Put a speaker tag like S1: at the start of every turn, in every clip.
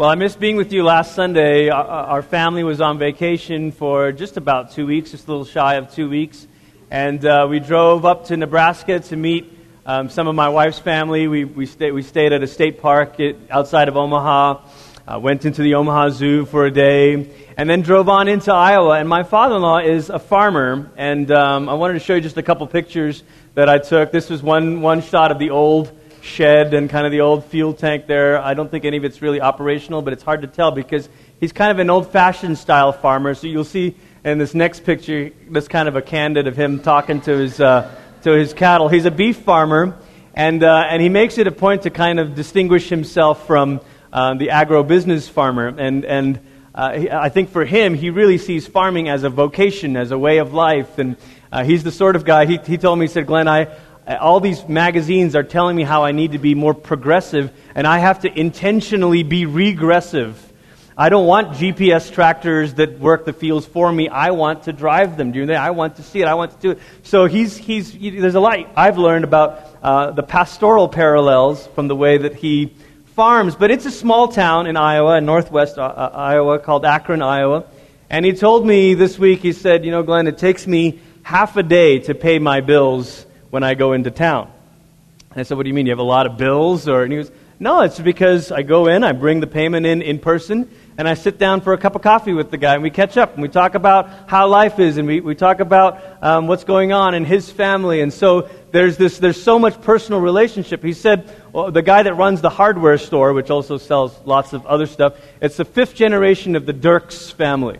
S1: Well, I missed being with you last Sunday. Our, our family was on vacation for just about two weeks, just a little shy of two weeks. And uh, we drove up to Nebraska to meet um, some of my wife's family. We, we, stay, we stayed at a state park outside of Omaha, uh, went into the Omaha Zoo for a day, and then drove on into Iowa. And my father in law is a farmer, and um, I wanted to show you just a couple pictures that I took. This was one, one shot of the old shed and kind of the old fuel tank there. I don't think any of it's really operational, but it's hard to tell because he's kind of an old fashioned style farmer. So you'll see in this next picture, this kind of a candid of him talking to his, uh, to his cattle. He's a beef farmer, and, uh, and he makes it a point to kind of distinguish himself from uh, the agro-business farmer. And, and uh, he, I think for him, he really sees farming as a vocation, as a way of life. And uh, he's the sort of guy, he, he told me, he said, Glenn, I, all these magazines are telling me how I need to be more progressive, and I have to intentionally be regressive. I don't want GPS tractors that work the fields for me. I want to drive them. Do you know? I want to see it. I want to do it. So he's, he's, there's a lot I've learned about uh, the pastoral parallels from the way that he farms. But it's a small town in Iowa, in northwest uh, uh Iowa, called Akron, Iowa. And he told me this week, he said, You know, Glenn, it takes me half a day to pay my bills when I go into town. And I said, What do you mean? You have a lot of bills? Or, and he goes, No, it's because I go in, I bring the payment in in person, and I sit down for a cup of coffee with the guy, and we catch up, and we talk about how life is, and we, we talk about um, what's going on in his family. And so there's, this, there's so much personal relationship. He said, well, the guy that runs the hardware store, which also sells lots of other stuff, it's the fifth generation of the Dirks family.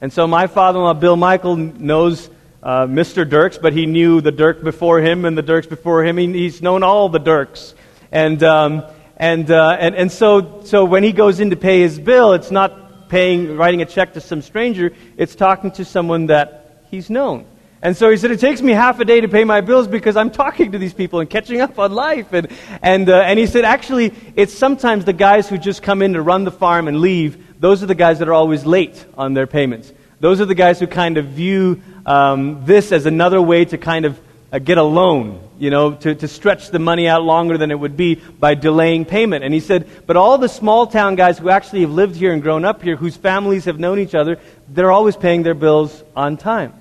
S1: And so my father in law, Bill Michael, knows uh, Mr. Dirks, but he knew the Dirk before him and the Dirks before him. He, he's known all the Dirks. And, um, and, uh, and, and so, so when he goes in to pay his bill, it's not paying, writing a check to some stranger, it's talking to someone that he's known. And so he said, It takes me half a day to pay my bills because I'm talking to these people and catching up on life. And, and, uh, and he said, Actually, it's sometimes the guys who just come in to run the farm and leave, those are the guys that are always late on their payments. Those are the guys who kind of view um, this as another way to kind of uh, get a loan, you know, to, to stretch the money out longer than it would be by delaying payment. And he said, but all the small town guys who actually have lived here and grown up here, whose families have known each other, they're always paying their bills on time.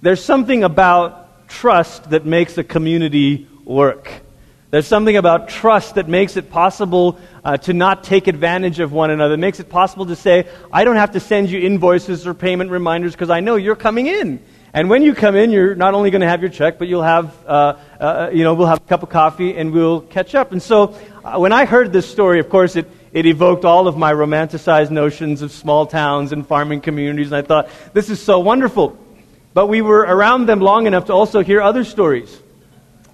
S1: There's something about trust that makes a community work. There's something about trust that makes it possible uh, to not take advantage of one another. It makes it possible to say, I don't have to send you invoices or payment reminders because I know you're coming in. And when you come in, you're not only going to have your check, but you'll have, uh, uh, you know, we'll have a cup of coffee and we'll catch up. And so uh, when I heard this story, of course, it, it evoked all of my romanticized notions of small towns and farming communities. And I thought, this is so wonderful. But we were around them long enough to also hear other stories.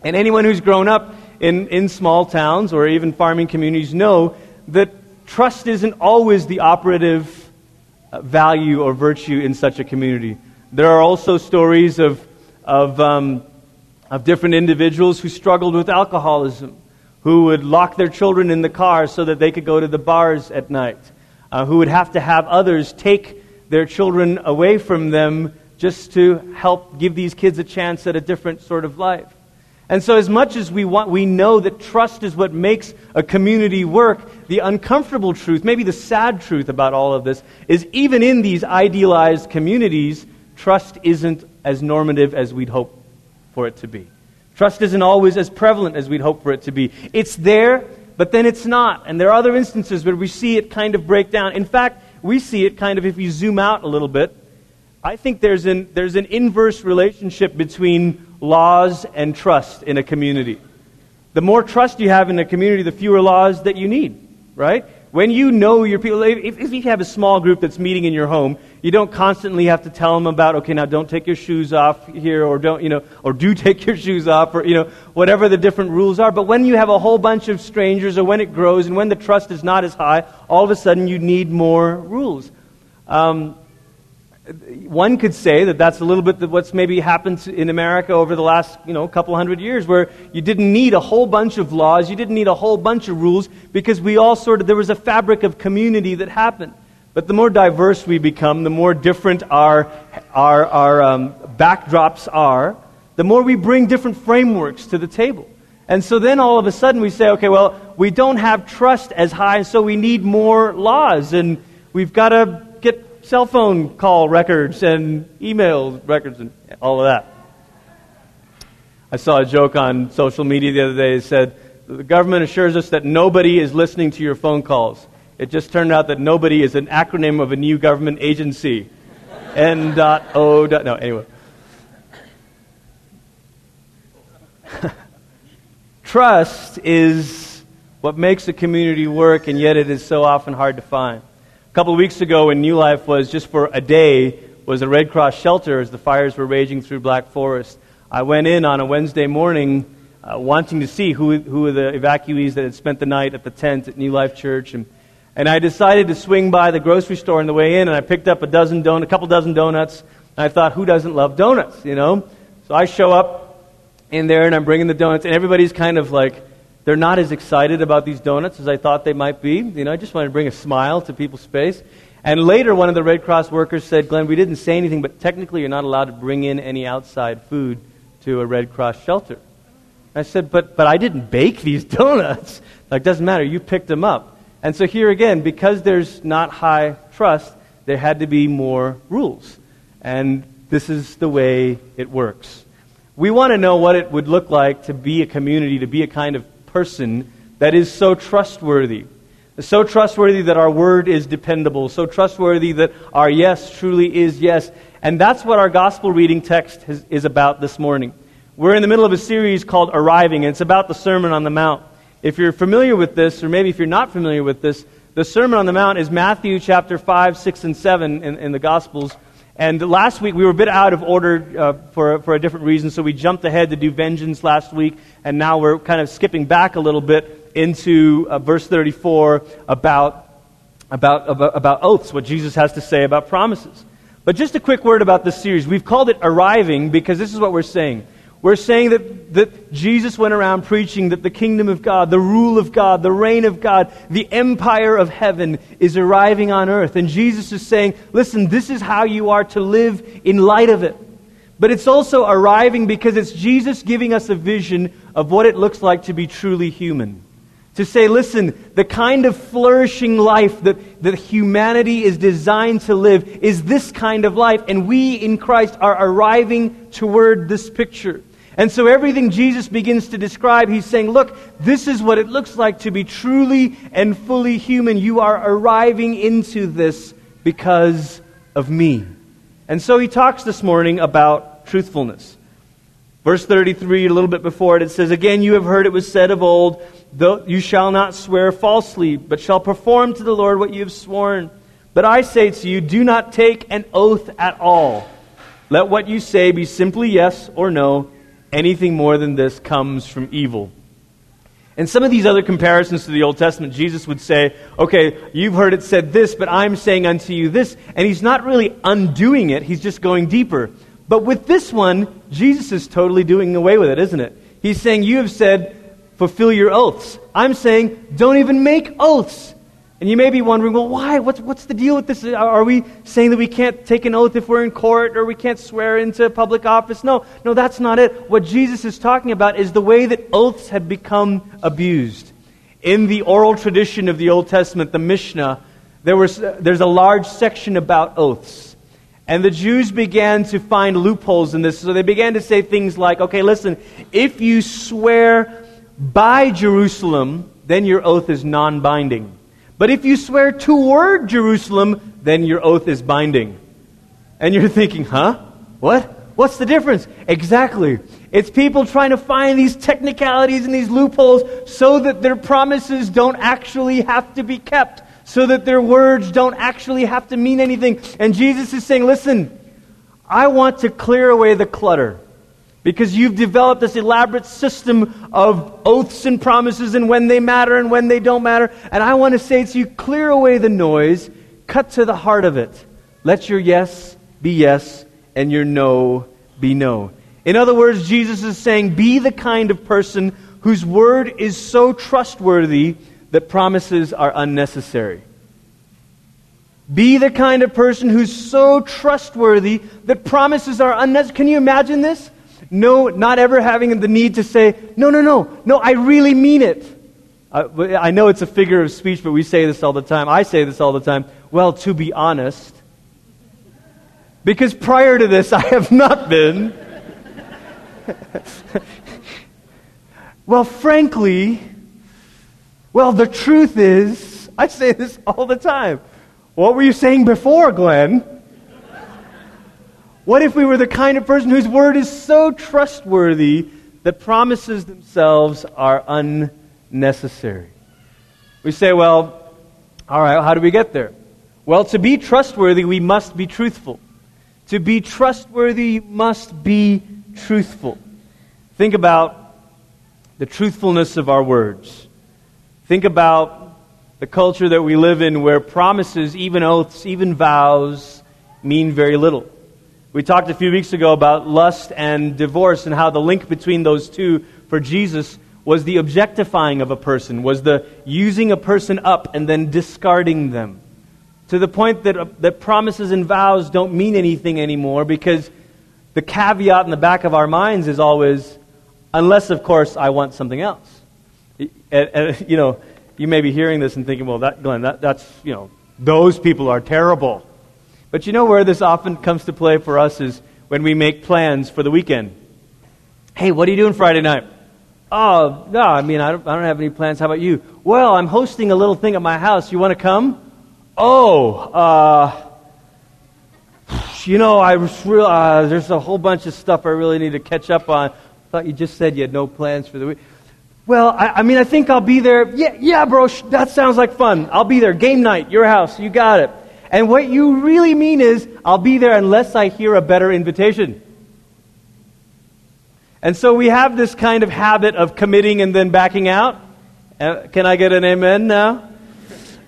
S1: And anyone who's grown up in, in small towns or even farming communities know that trust isn't always the operative uh, value or virtue in such a community. There are also stories of, of, um, of different individuals who struggled with alcoholism, who would lock their children in the car so that they could go to the bars at night, uh, who would have to have others take their children away from them just to help give these kids a chance at a different sort of life. And so, as much as we want, we know that trust is what makes a community work. The uncomfortable truth, maybe the sad truth about all of this, is even in these idealized communities, trust isn't as normative as we'd hope for it to be. Trust isn't always as prevalent as we'd hope for it to be. It's there, but then it's not. And there are other instances where we see it kind of break down. In fact, we see it kind of, if you zoom out a little bit, I think there's an, there's an inverse relationship between laws and trust in a community. The more trust you have in a community, the fewer laws that you need, right? When you know your people, if, if you have a small group that's meeting in your home, you don't constantly have to tell them about, okay, now don't take your shoes off here, or don't, you know, or do take your shoes off, or, you know, whatever the different rules are. But when you have a whole bunch of strangers, or when it grows, and when the trust is not as high, all of a sudden you need more rules. Um, one could say that that's a little bit what's maybe happened in America over the last you know couple hundred years, where you didn't need a whole bunch of laws, you didn't need a whole bunch of rules, because we all sort of there was a fabric of community that happened. But the more diverse we become, the more different our our, our um, backdrops are, the more we bring different frameworks to the table. And so then all of a sudden we say, okay, well, we don't have trust as high, so we need more laws. And we've got to cell phone call records and email records and all of that. I saw a joke on social media the other day. It said, the government assures us that nobody is listening to your phone calls. It just turned out that nobody is an acronym of a new government agency. N.O. No, anyway. Trust is what makes a community work, and yet it is so often hard to find. Couple of weeks ago, when New Life was just for a day, was a Red Cross shelter as the fires were raging through Black Forest. I went in on a Wednesday morning uh, wanting to see who, who were the evacuees that had spent the night at the tent at New Life Church. And, and I decided to swing by the grocery store on the way in, and I picked up a dozen don- a couple dozen donuts. And I thought, who doesn't love donuts, you know? So I show up in there and I'm bringing the donuts, and everybody's kind of like, they're not as excited about these donuts as I thought they might be. You know, I just wanted to bring a smile to people's face. And later, one of the Red Cross workers said, Glenn, we didn't say anything, but technically you're not allowed to bring in any outside food to a Red Cross shelter. I said, but, but I didn't bake these donuts. Like, doesn't matter. You picked them up. And so here again, because there's not high trust, there had to be more rules. And this is the way it works. We want to know what it would look like to be a community, to be a kind of person that is so trustworthy. So trustworthy that our word is dependable. So trustworthy that our yes truly is yes. And that's what our gospel reading text has, is about this morning. We're in the middle of a series called Arriving, and it's about the Sermon on the Mount. If you're familiar with this, or maybe if you're not familiar with this, the Sermon on the Mount is Matthew chapter 5, 6, and 7 in, in the Gospels. And last week we were a bit out of order uh, for, for a different reason, so we jumped ahead to do vengeance last week, and now we're kind of skipping back a little bit into uh, verse 34 about, about, about, about oaths, what Jesus has to say about promises. But just a quick word about this series. We've called it Arriving because this is what we're saying. We're saying that, that Jesus went around preaching that the kingdom of God, the rule of God, the reign of God, the empire of heaven is arriving on earth. And Jesus is saying, listen, this is how you are to live in light of it. But it's also arriving because it's Jesus giving us a vision of what it looks like to be truly human. To say, listen, the kind of flourishing life that, that humanity is designed to live is this kind of life, and we in Christ are arriving toward this picture. And so everything Jesus begins to describe, he's saying, look, this is what it looks like to be truly and fully human. You are arriving into this because of me. And so he talks this morning about truthfulness. Verse 33, a little bit before it, it says, Again, you have heard it was said of old, though you shall not swear falsely, but shall perform to the Lord what you have sworn. But I say to you, do not take an oath at all. Let what you say be simply yes or no Anything more than this comes from evil. And some of these other comparisons to the Old Testament, Jesus would say, okay, you've heard it said this, but I'm saying unto you this. And he's not really undoing it, he's just going deeper. But with this one, Jesus is totally doing away with it, isn't it? He's saying, You have said, fulfill your oaths. I'm saying, don't even make oaths. And you may be wondering, well, why? What's, what's the deal with this? Are we saying that we can't take an oath if we're in court or we can't swear into public office? No, no, that's not it. What Jesus is talking about is the way that oaths have become abused. In the oral tradition of the Old Testament, the Mishnah, there was, there's a large section about oaths. And the Jews began to find loopholes in this. So they began to say things like, okay, listen, if you swear by Jerusalem, then your oath is non binding. But if you swear toward Jerusalem, then your oath is binding. And you're thinking, huh? What? What's the difference? Exactly. It's people trying to find these technicalities and these loopholes so that their promises don't actually have to be kept, so that their words don't actually have to mean anything. And Jesus is saying, listen, I want to clear away the clutter because you've developed this elaborate system of oaths and promises and when they matter and when they don't matter. And I want to say to you clear away the noise, cut to the heart of it. Let your yes be yes and your no be no. In other words, Jesus is saying, be the kind of person whose word is so trustworthy that promises are unnecessary. Be the kind of person who's so trustworthy that promises are unnecessary. Can you imagine this? No, not ever having the need to say, no, no, no, no, I really mean it. Uh, I, I know it's a figure of speech, but we say this all the time. I say this all the time. Well, to be honest, because prior to this, I have not been. well, frankly, well, the truth is, I say this all the time. What were you saying before, Glenn? What if we were the kind of person whose word is so trustworthy that promises themselves are unnecessary? We say, well, all right, how do we get there? Well, to be trustworthy, we must be truthful. To be trustworthy, you must be truthful. Think about the truthfulness of our words. Think about the culture that we live in where promises, even oaths, even vows, mean very little. We talked a few weeks ago about lust and divorce and how the link between those two for Jesus was the objectifying of a person, was the using a person up and then discarding them to the point that, uh, that promises and vows don't mean anything anymore because the caveat in the back of our minds is always, unless, of course, I want something else. And, and, you know, you may be hearing this and thinking, well, that, Glenn, that, that's, you know, those people are terrible. But you know where this often comes to play for us is when we make plans for the weekend. Hey, what are you doing Friday night? Oh, no, I mean, I don't, I don't have any plans. How about you? Well, I'm hosting a little thing at my house. You want to come? Oh, uh, you know, I was real, uh, there's a whole bunch of stuff I really need to catch up on. I thought you just said you had no plans for the week. Well, I, I mean, I think I'll be there. Yeah, yeah, bro, sh- that sounds like fun. I'll be there. Game night, your house, you got it. And what you really mean is, I'll be there unless I hear a better invitation. And so we have this kind of habit of committing and then backing out. Uh, can I get an amen now?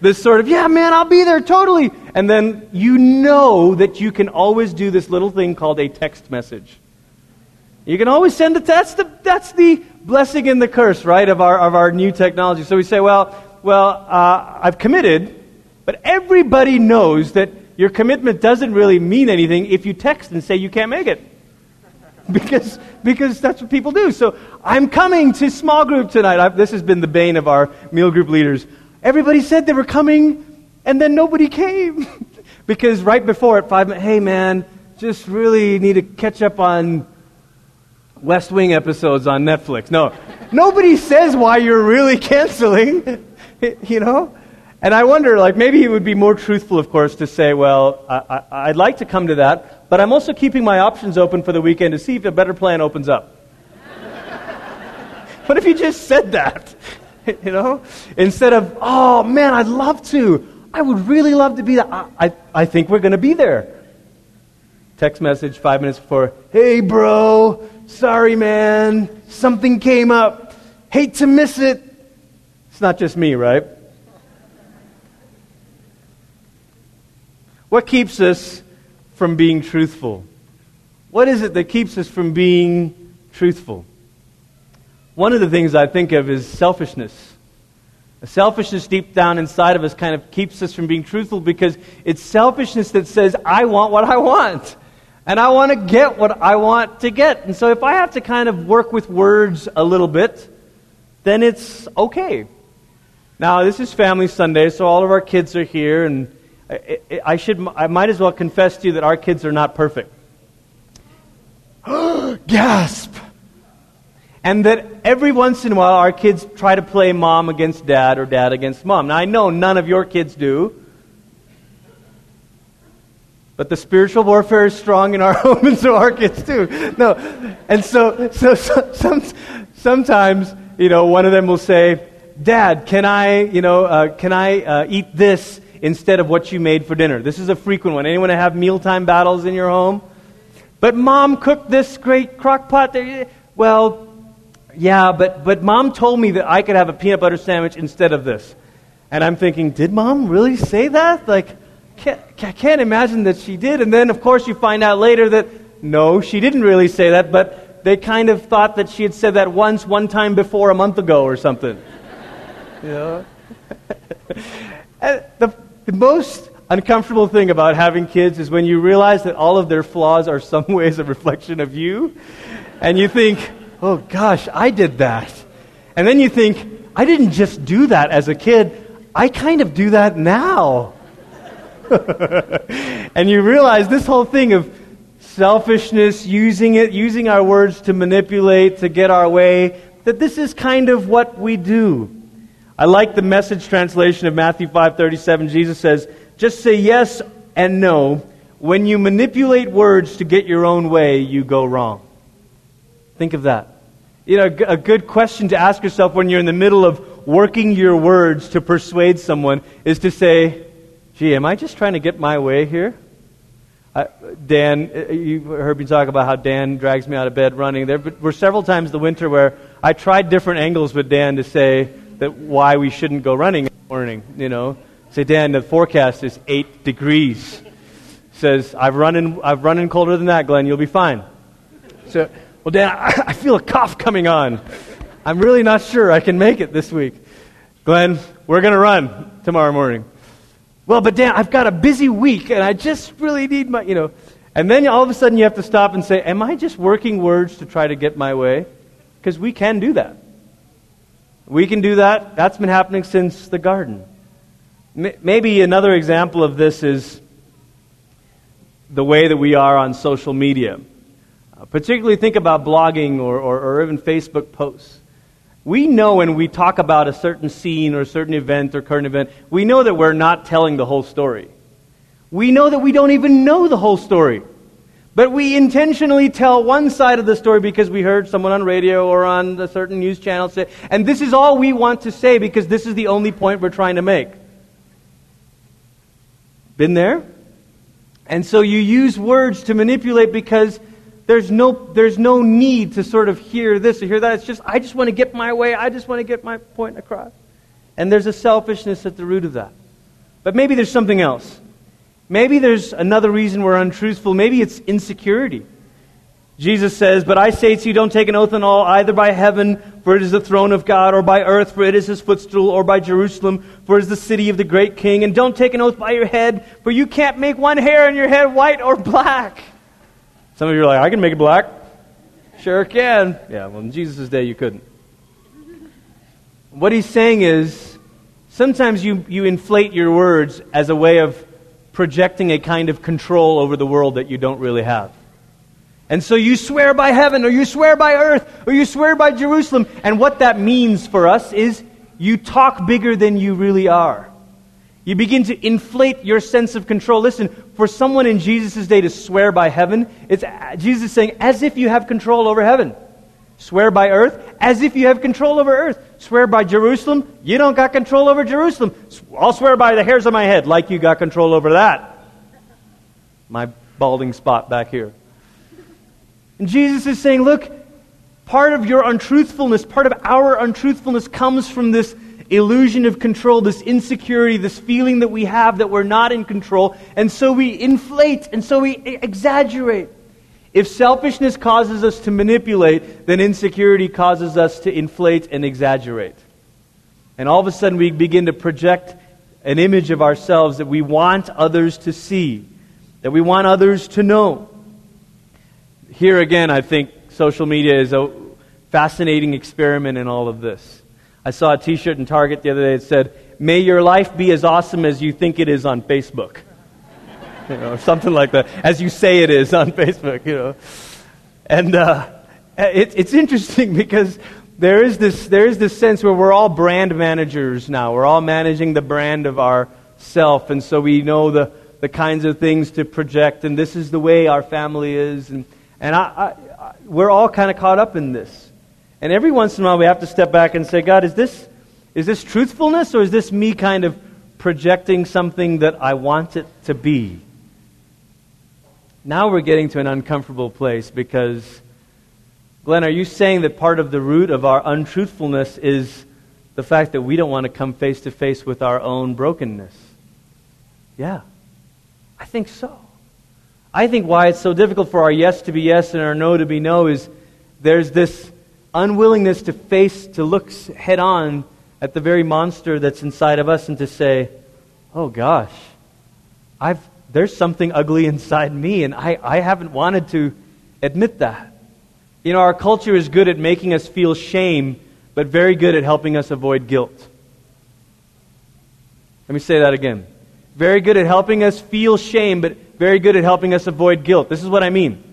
S1: this sort of, yeah, man, I'll be there totally. And then you know that you can always do this little thing called a text message. You can always send a text. That's the, that's the blessing and the curse, right, of our, of our new technology. So we say, well, well, uh, I've committed, but everybody knows that your commitment doesn't really mean anything if you text and say you can't make it. Because, because that's what people do. So I'm coming to small group tonight. I've, this has been the bane of our meal group leaders. Everybody said they were coming, and then nobody came. because right before at five hey man, just really need to catch up on West Wing episodes on Netflix. No, nobody says why you're really canceling, you know? And I wonder, like, maybe it would be more truthful, of course, to say, well, I, would like to come to that, but I'm also keeping my options open for the weekend to see if a better plan opens up. what if you just said that? you know? Instead of, oh man, I'd love to. I would really love to be there. I, I, I think we're going to be there. Text message five minutes before, hey bro, sorry man, something came up. Hate to miss it. It's not just me, right? What keeps us from being truthful? What is it that keeps us from being truthful? One of the things I think of is selfishness. A selfishness deep down inside of us kind of keeps us from being truthful because it's selfishness that says, I want what I want. And I want to get what I want to get. And so if I have to kind of work with words a little bit, then it's okay. Now, this is Family Sunday, so all of our kids are here, and I, should, I might as well confess to you that our kids are not perfect. Gasp! And that every once in a while our kids try to play mom against dad or dad against mom. Now, I know none of your kids do. But the spiritual warfare is strong in our home, and so our kids too. No. And so, so, so some, sometimes, you know, one of them will say, Dad, can I, you know, uh, can I uh, eat this instead of what you made for dinner? This is a frequent one. Anyone have mealtime battles in your home? But mom cooked this great crock pot. Well, yeah, but, but mom told me that I could have a peanut butter sandwich instead of this. And I'm thinking, did mom really say that? Like, can't, I can't imagine that she did. And then, of course, you find out later that no, she didn't really say that, but they kind of thought that she had said that once, one time before, a month ago or something. you know? the, the most uncomfortable thing about having kids is when you realize that all of their flaws are some ways a reflection of you and you think, oh gosh, I did that. And then you think, I didn't just do that as a kid, I kind of do that now. and you realize this whole thing of selfishness, using it, using our words to manipulate, to get our way, that this is kind of what we do. I like the message translation of Matthew 5:37. Jesus says, "Just say yes and no. When you manipulate words to get your own way, you go wrong." Think of that. You know, a good question to ask yourself when you're in the middle of working your words to persuade someone is to say, "Gee, am I just trying to get my way here?" I, Dan, uh, you heard me talk about how Dan drags me out of bed running. There were several times the winter where I tried different angles with Dan to say, that why we shouldn't go running in the morning. You know, say, Dan, the forecast is eight degrees. Says, I've run in, I've run in colder than that, Glenn. You'll be fine. So, well, Dan, I, I feel a cough coming on. I'm really not sure I can make it this week. Glenn, we're going to run tomorrow morning. Well, but Dan, I've got a busy week and I just really need my, you know. And then all of a sudden you have to stop and say, Am I just working words to try to get my way? Because we can do that. We can do that. That's been happening since the garden. Maybe another example of this is the way that we are on social media. Uh, particularly think about blogging or, or, or even Facebook posts. We know when we talk about a certain scene or a certain event or current event, we know that we're not telling the whole story. We know that we don't even know the whole story. But we intentionally tell one side of the story because we heard someone on radio or on a certain news channel say, and this is all we want to say because this is the only point we're trying to make. Been there? And so you use words to manipulate because there's no, there's no need to sort of hear this or hear that. It's just, I just want to get my way. I just want to get my point across. And there's a selfishness at the root of that. But maybe there's something else. Maybe there's another reason we're untruthful. Maybe it's insecurity. Jesus says, But I say to you, don't take an oath at all, either by heaven, for it is the throne of God, or by earth, for it is his footstool, or by Jerusalem, for it is the city of the great king. And don't take an oath by your head, for you can't make one hair in your head white or black. Some of you are like, I can make it black. Sure can. Yeah, well, in Jesus' day, you couldn't. What he's saying is, sometimes you, you inflate your words as a way of projecting a kind of control over the world that you don't really have. And so you swear by heaven, or you swear by earth, or you swear by Jerusalem. And what that means for us is you talk bigger than you really are. You begin to inflate your sense of control. Listen, for someone in Jesus' day to swear by heaven, it's uh, Jesus saying, as if you have control over heaven. Swear by earth, as if you have control over earth. Swear by Jerusalem, you don't got control over Jerusalem. I'll swear by the hairs of my head, like you got control over that. My balding spot back here. And Jesus is saying, look, part of your untruthfulness, part of our untruthfulness comes from this illusion of control, this insecurity, this feeling that we have that we're not in control. And so we inflate and so we exaggerate. If selfishness causes us to manipulate, then insecurity causes us to inflate and exaggerate. And all of a sudden, we begin to project an image of ourselves that we want others to see, that we want others to know. Here again, I think social media is a fascinating experiment in all of this. I saw a t shirt in Target the other day that said, May your life be as awesome as you think it is on Facebook you know, or something like that, as you say it is on Facebook, you know. And uh, it, it's interesting because there is, this, there is this sense where we're all brand managers now. We're all managing the brand of our self, and so we know the, the kinds of things to project, and this is the way our family is. And, and I, I, I we're all kind of caught up in this. And every once in a while, we have to step back and say, God, is this, is this truthfulness, or is this me kind of projecting something that I want it to be? Now we're getting to an uncomfortable place because, Glenn, are you saying that part of the root of our untruthfulness is the fact that we don't want to come face to face with our own brokenness? Yeah, I think so. I think why it's so difficult for our yes to be yes and our no to be no is there's this unwillingness to face, to look head on at the very monster that's inside of us and to say, oh gosh, I've there's something ugly inside me, and I, I haven't wanted to admit that. You know, our culture is good at making us feel shame, but very good at helping us avoid guilt. Let me say that again. Very good at helping us feel shame, but very good at helping us avoid guilt. This is what I mean.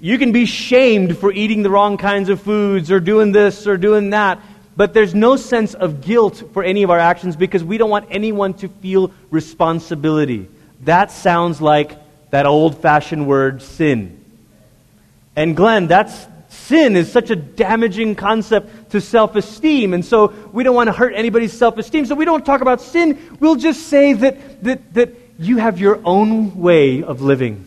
S1: You can be shamed for eating the wrong kinds of foods or doing this or doing that, but there's no sense of guilt for any of our actions because we don't want anyone to feel responsibility. That sounds like that old fashioned word, sin. And Glenn, that's sin is such a damaging concept to self esteem. And so we don't want to hurt anybody's self esteem. So we don't talk about sin. We'll just say that, that, that you have your own way of living.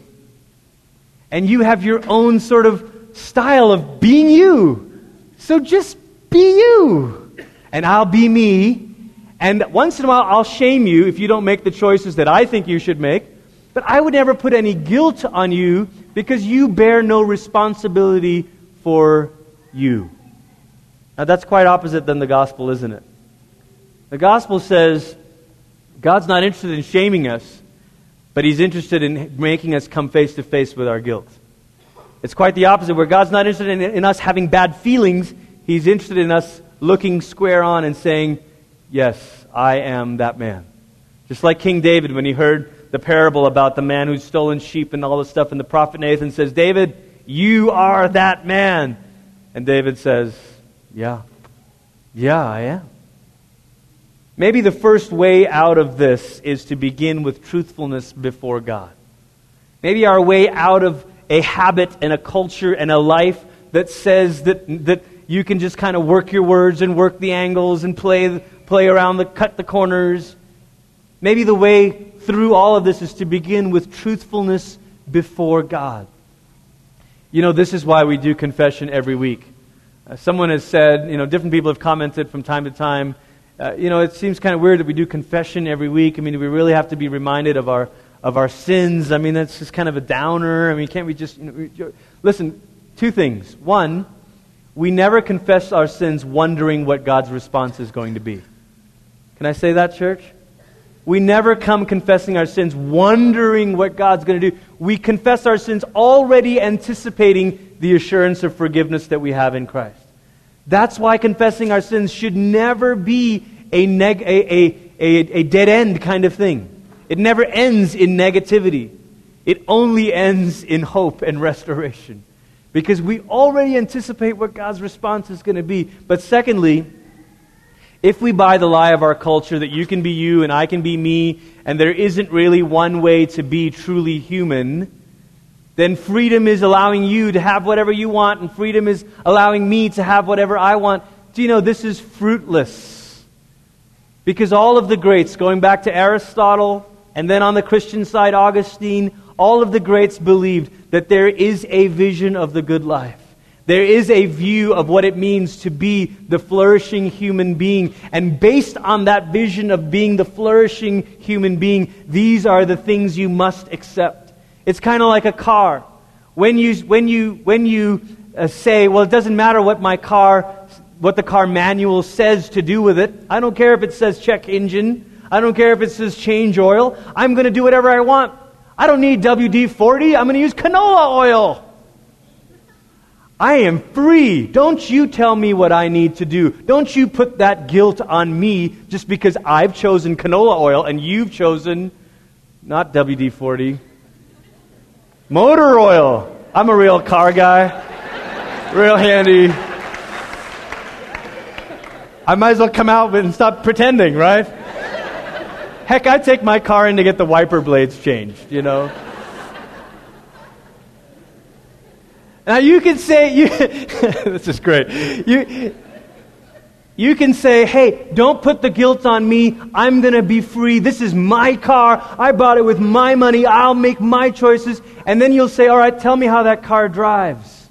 S1: And you have your own sort of style of being you. So just be you. And I'll be me. And once in a while, I'll shame you if you don't make the choices that I think you should make. But I would never put any guilt on you because you bear no responsibility for you. Now, that's quite opposite than the gospel, isn't it? The gospel says God's not interested in shaming us, but He's interested in making us come face to face with our guilt. It's quite the opposite, where God's not interested in, in us having bad feelings, He's interested in us looking square on and saying, Yes, I am that man. Just like King David when he heard the parable about the man who's stolen sheep and all this stuff. And the prophet Nathan says, David, you are that man. And David says, Yeah, yeah, I am. Maybe the first way out of this is to begin with truthfulness before God. Maybe our way out of a habit and a culture and a life that says that, that you can just kind of work your words and work the angles and play, play around the cut the corners. Maybe the way through all of this is to begin with truthfulness before God. You know, this is why we do confession every week. Uh, someone has said, you know, different people have commented from time to time, uh, you know, it seems kind of weird that we do confession every week. I mean, do we really have to be reminded of our, of our sins. I mean, that's just kind of a downer. I mean, can't we just, you know, listen, two things. One, we never confess our sins wondering what God's response is going to be. Can I say that, church? We never come confessing our sins wondering what God's going to do. We confess our sins already anticipating the assurance of forgiveness that we have in Christ. That's why confessing our sins should never be a, neg- a, a, a, a dead end kind of thing. It never ends in negativity. It only ends in hope and restoration. Because we already anticipate what God's response is going to be. But secondly, if we buy the lie of our culture that you can be you and I can be me, and there isn't really one way to be truly human, then freedom is allowing you to have whatever you want, and freedom is allowing me to have whatever I want. Do you know this is fruitless? Because all of the greats, going back to Aristotle, and then on the Christian side, Augustine, all of the greats believed that there is a vision of the good life. There is a view of what it means to be the flourishing human being. And based on that vision of being the flourishing human being, these are the things you must accept. It's kind of like a car. When you, when you, when you uh, say, well, it doesn't matter what my car, what the car manual says to do with it. I don't care if it says check engine. I don't care if it says change oil. I'm going to do whatever I want. I don't need WD 40. I'm going to use canola oil. I am free. Don't you tell me what I need to do. Don't you put that guilt on me just because I've chosen canola oil and you've chosen not WD 40, motor oil. I'm a real car guy, real handy. I might as well come out and stop pretending, right? Heck, I take my car in to get the wiper blades changed, you know? Now you can say, you, this is great. You, you can say, hey, don't put the guilt on me. I'm going to be free. This is my car. I bought it with my money. I'll make my choices. And then you'll say, all right, tell me how that car drives.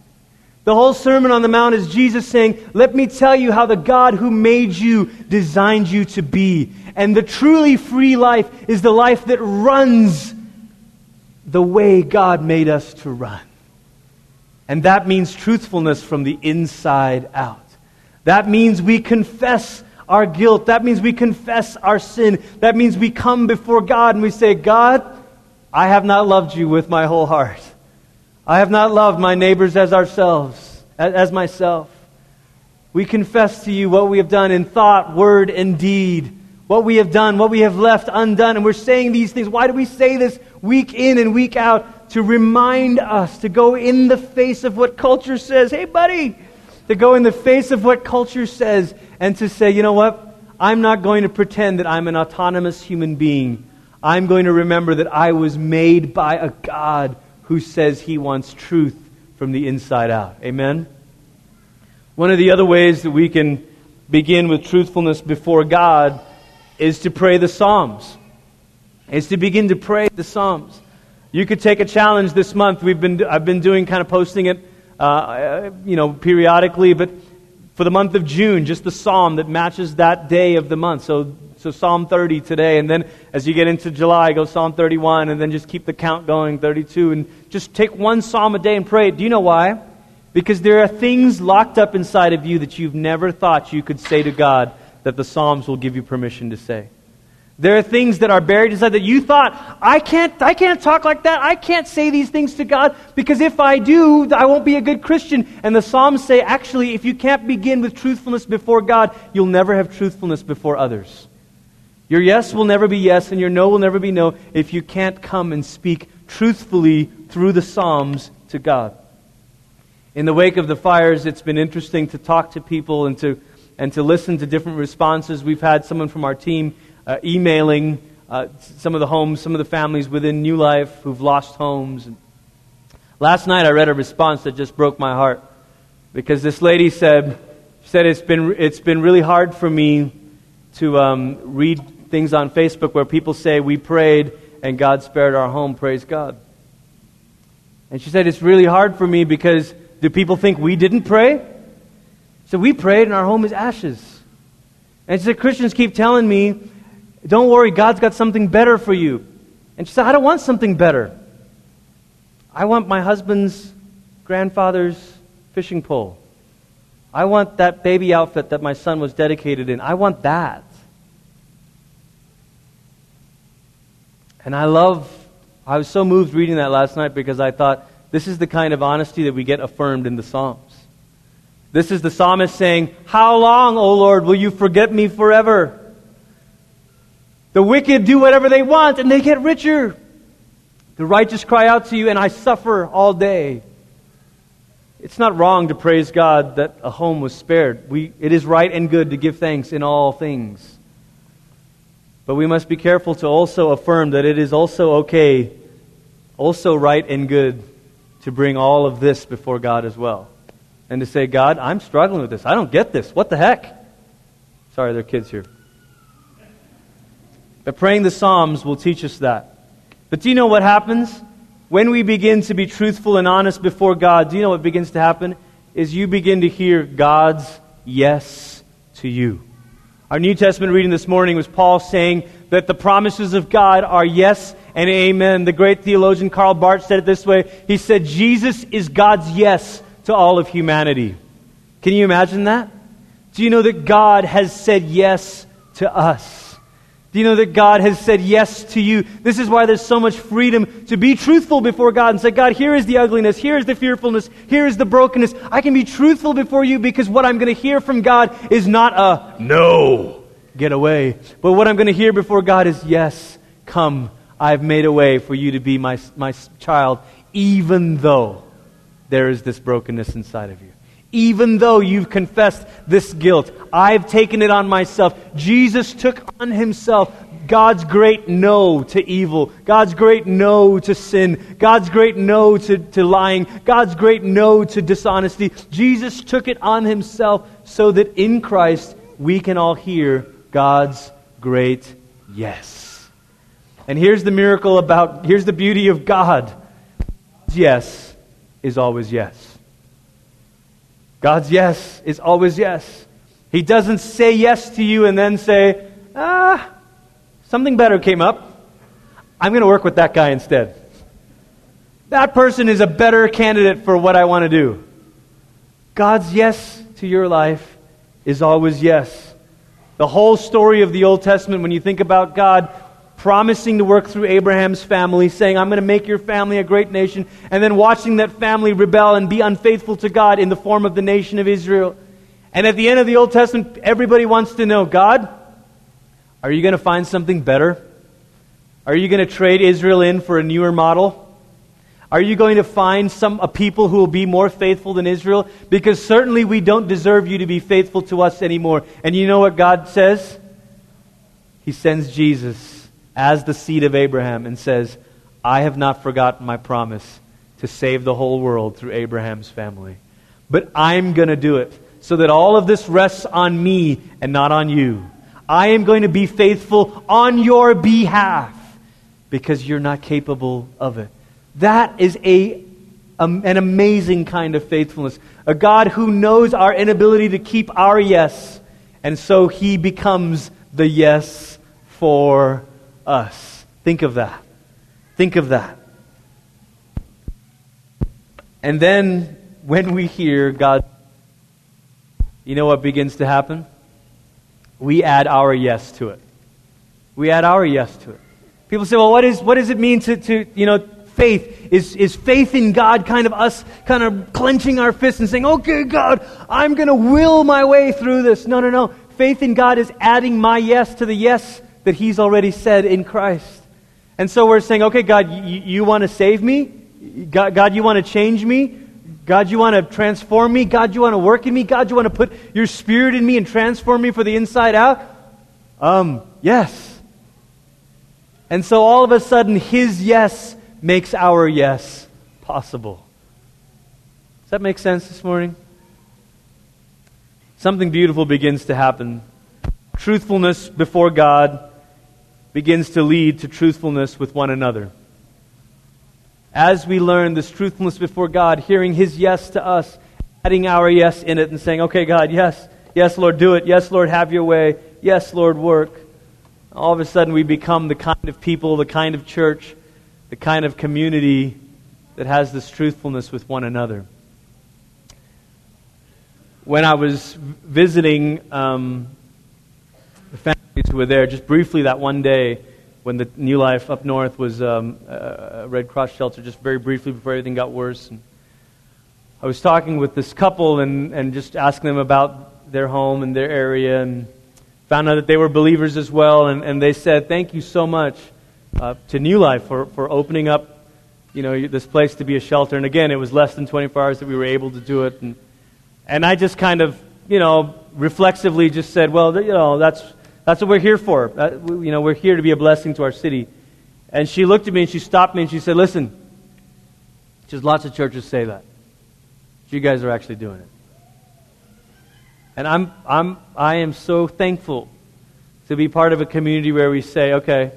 S1: The whole Sermon on the Mount is Jesus saying, let me tell you how the God who made you designed you to be. And the truly free life is the life that runs the way God made us to run. And that means truthfulness from the inside out. That means we confess our guilt. That means we confess our sin. That means we come before God and we say, God, I have not loved you with my whole heart. I have not loved my neighbors as ourselves. as myself. We confess to you what we have done in thought, word, and deed. What we have done, what we have left undone. And we're saying these things. Why do we say this week in and week out? To remind us to go in the face of what culture says. Hey, buddy! To go in the face of what culture says and to say, you know what? I'm not going to pretend that I'm an autonomous human being. I'm going to remember that I was made by a God who says he wants truth from the inside out. Amen? One of the other ways that we can begin with truthfulness before God is to pray the Psalms. Is to begin to pray the Psalms. You could take a challenge this month. We've been, I've been doing kind of posting it, uh, you know, periodically, but for the month of June, just the psalm that matches that day of the month. So, so Psalm 30 today, and then as you get into July, go Psalm 31, and then just keep the count going, 32, and just take one psalm a day and pray. Do you know why? Because there are things locked up inside of you that you've never thought you could say to God that the Psalms will give you permission to say. There are things that are buried inside that you thought, I can't, I can't talk like that. I can't say these things to God because if I do, I won't be a good Christian. And the Psalms say, actually, if you can't begin with truthfulness before God, you'll never have truthfulness before others. Your yes will never be yes, and your no will never be no if you can't come and speak truthfully through the Psalms to God. In the wake of the fires, it's been interesting to talk to people and to, and to listen to different responses. We've had someone from our team uh, emailing uh, some of the homes, some of the families within New Life who've lost homes. Last night I read a response that just broke my heart because this lady said, said it's been, it's been really hard for me to um, read things on Facebook where people say, We prayed and God spared our home, praise God. And she said, It's really hard for me because do people think we didn't pray? So we prayed and our home is ashes. And she said, Christians keep telling me, don't worry, God's got something better for you. And she said, I don't want something better. I want my husband's grandfather's fishing pole. I want that baby outfit that my son was dedicated in. I want that. And I love, I was so moved reading that last night because I thought, this is the kind of honesty that we get affirmed in the Psalms. This is the psalmist saying, How long, O Lord, will you forget me forever? The wicked do whatever they want and they get richer. The righteous cry out to you, and I suffer all day. It's not wrong to praise God that a home was spared. We, it is right and good to give thanks in all things. But we must be careful to also affirm that it is also okay, also right and good to bring all of this before God as well. And to say, God, I'm struggling with this. I don't get this. What the heck? Sorry, there are kids here. But praying the Psalms will teach us that. But do you know what happens? When we begin to be truthful and honest before God, do you know what begins to happen? Is you begin to hear God's yes to you. Our New Testament reading this morning was Paul saying that the promises of God are yes and amen. The great theologian Karl Barth said it this way He said, Jesus is God's yes to all of humanity. Can you imagine that? Do you know that God has said yes to us? Do you know that God has said yes to you? This is why there's so much freedom to be truthful before God and say, God, here is the ugliness, here is the fearfulness, here is the brokenness. I can be truthful before you because what I'm going to hear from God is not a no, get away. But what I'm going to hear before God is, yes, come, I've made a way for you to be my, my child, even though there is this brokenness inside of you. Even though you've confessed this guilt, I've taken it on myself. Jesus took on himself God's great no to evil, God's great no to sin, God's great no to, to lying, God's great no to dishonesty. Jesus took it on himself so that in Christ we can all hear God's great yes. And here's the miracle about, here's the beauty of God. Yes is always yes. God's yes is always yes. He doesn't say yes to you and then say, ah, something better came up. I'm going to work with that guy instead. That person is a better candidate for what I want to do. God's yes to your life is always yes. The whole story of the Old Testament, when you think about God promising to work through Abraham's family, saying, I'm going to make your family a great nation, and then watching that family rebel and be unfaithful to God in the form of the nation of Israel. And at the end of the Old Testament, everybody wants to know God, are you going to find something better? Are you going to trade Israel in for a newer model? Are you going to find some a people who will be more faithful than Israel? Because certainly we don't deserve you to be faithful to us anymore. And you know what God says? He sends Jesus as the seed of Abraham and says, I have not forgotten my promise to save the whole world through Abraham's family. But I'm going to do it so that all of this rests on me and not on you. I am going to be faithful on your behalf because you're not capable of it. That is a, an amazing kind of faithfulness. A God who knows our inability to keep our yes, and so he becomes the yes for us. Think of that. Think of that. And then when we hear God, you know what begins to happen? We add our yes to it. We add our yes to it. People say, well, what, is, what does it mean to, to you know, faith? Is, is faith in God kind of us kind of clenching our fists and saying, okay, God, I'm going to will my way through this? No, no, no. Faith in God is adding my yes to the yes that He's already said in Christ. And so we're saying, okay, God, you, you want to save me? God, God, you want to change me? God, you want to transform me? God, you want to work in me? God, you want to put your spirit in me and transform me for the inside out? Um, yes. And so all of a sudden, his yes makes our yes possible. Does that make sense this morning? Something beautiful begins to happen. Truthfulness before God begins to lead to truthfulness with one another. As we learn this truthfulness before God, hearing His yes to us, adding our yes in it, and saying, Okay, God, yes, yes, Lord, do it. Yes, Lord, have your way. Yes, Lord, work all of a sudden we become the kind of people, the kind of church, the kind of community that has this truthfulness with one another. When I was visiting um, who were there, just briefly that one day when the New Life up north was um, a Red Cross shelter, just very briefly before everything got worse. And I was talking with this couple and, and just asking them about their home and their area and found out that they were believers as well, and, and they said, Thank you so much uh, to New Life for, for opening up you know, this place to be a shelter. And again, it was less than 24 hours that we were able to do it. And, and I just kind of, you know, reflexively just said, well, you know, that's, that's what we're here for. Uh, that, you know, we're here to be a blessing to our city. And she looked at me and she stopped me and she said, listen, just lots of churches say that. But You guys are actually doing it. And I'm, I'm, I am so thankful to be part of a community where we say, okay,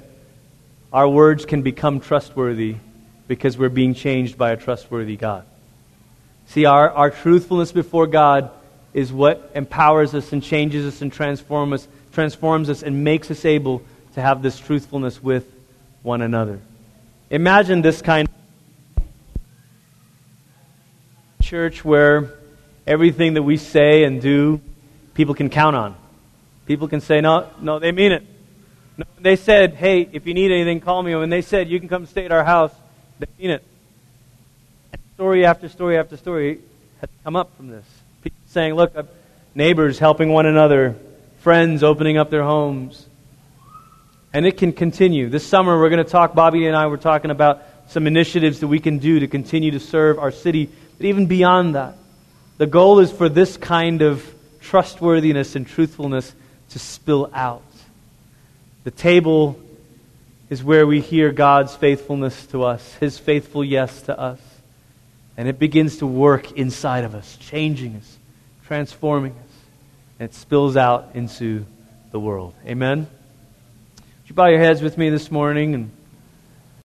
S1: our words can become trustworthy because we're being changed by a trustworthy God. See, our, our truthfulness before God is what empowers us and changes us and transforms us, transforms us and makes us able to have this truthfulness with one another. Imagine this kind of church where everything that we say and do people can count on. People can say, no, no, they mean it. No, they said, hey, if you need anything, call me. When they said, you can come stay at our house, they mean it. And story after story after story has come up from this. People saying, look, uh, neighbors helping one another, friends opening up their homes. And it can continue. This summer, we're going to talk, Bobby and I were talking about some initiatives that we can do to continue to serve our city, but even beyond that. The goal is for this kind of trustworthiness and truthfulness to spill out. The table is where we hear God's faithfulness to us, His faithful yes to us. And it begins to work inside of us, changing us, transforming us. And it spills out into the world. Amen? Would you bow your heads with me this morning and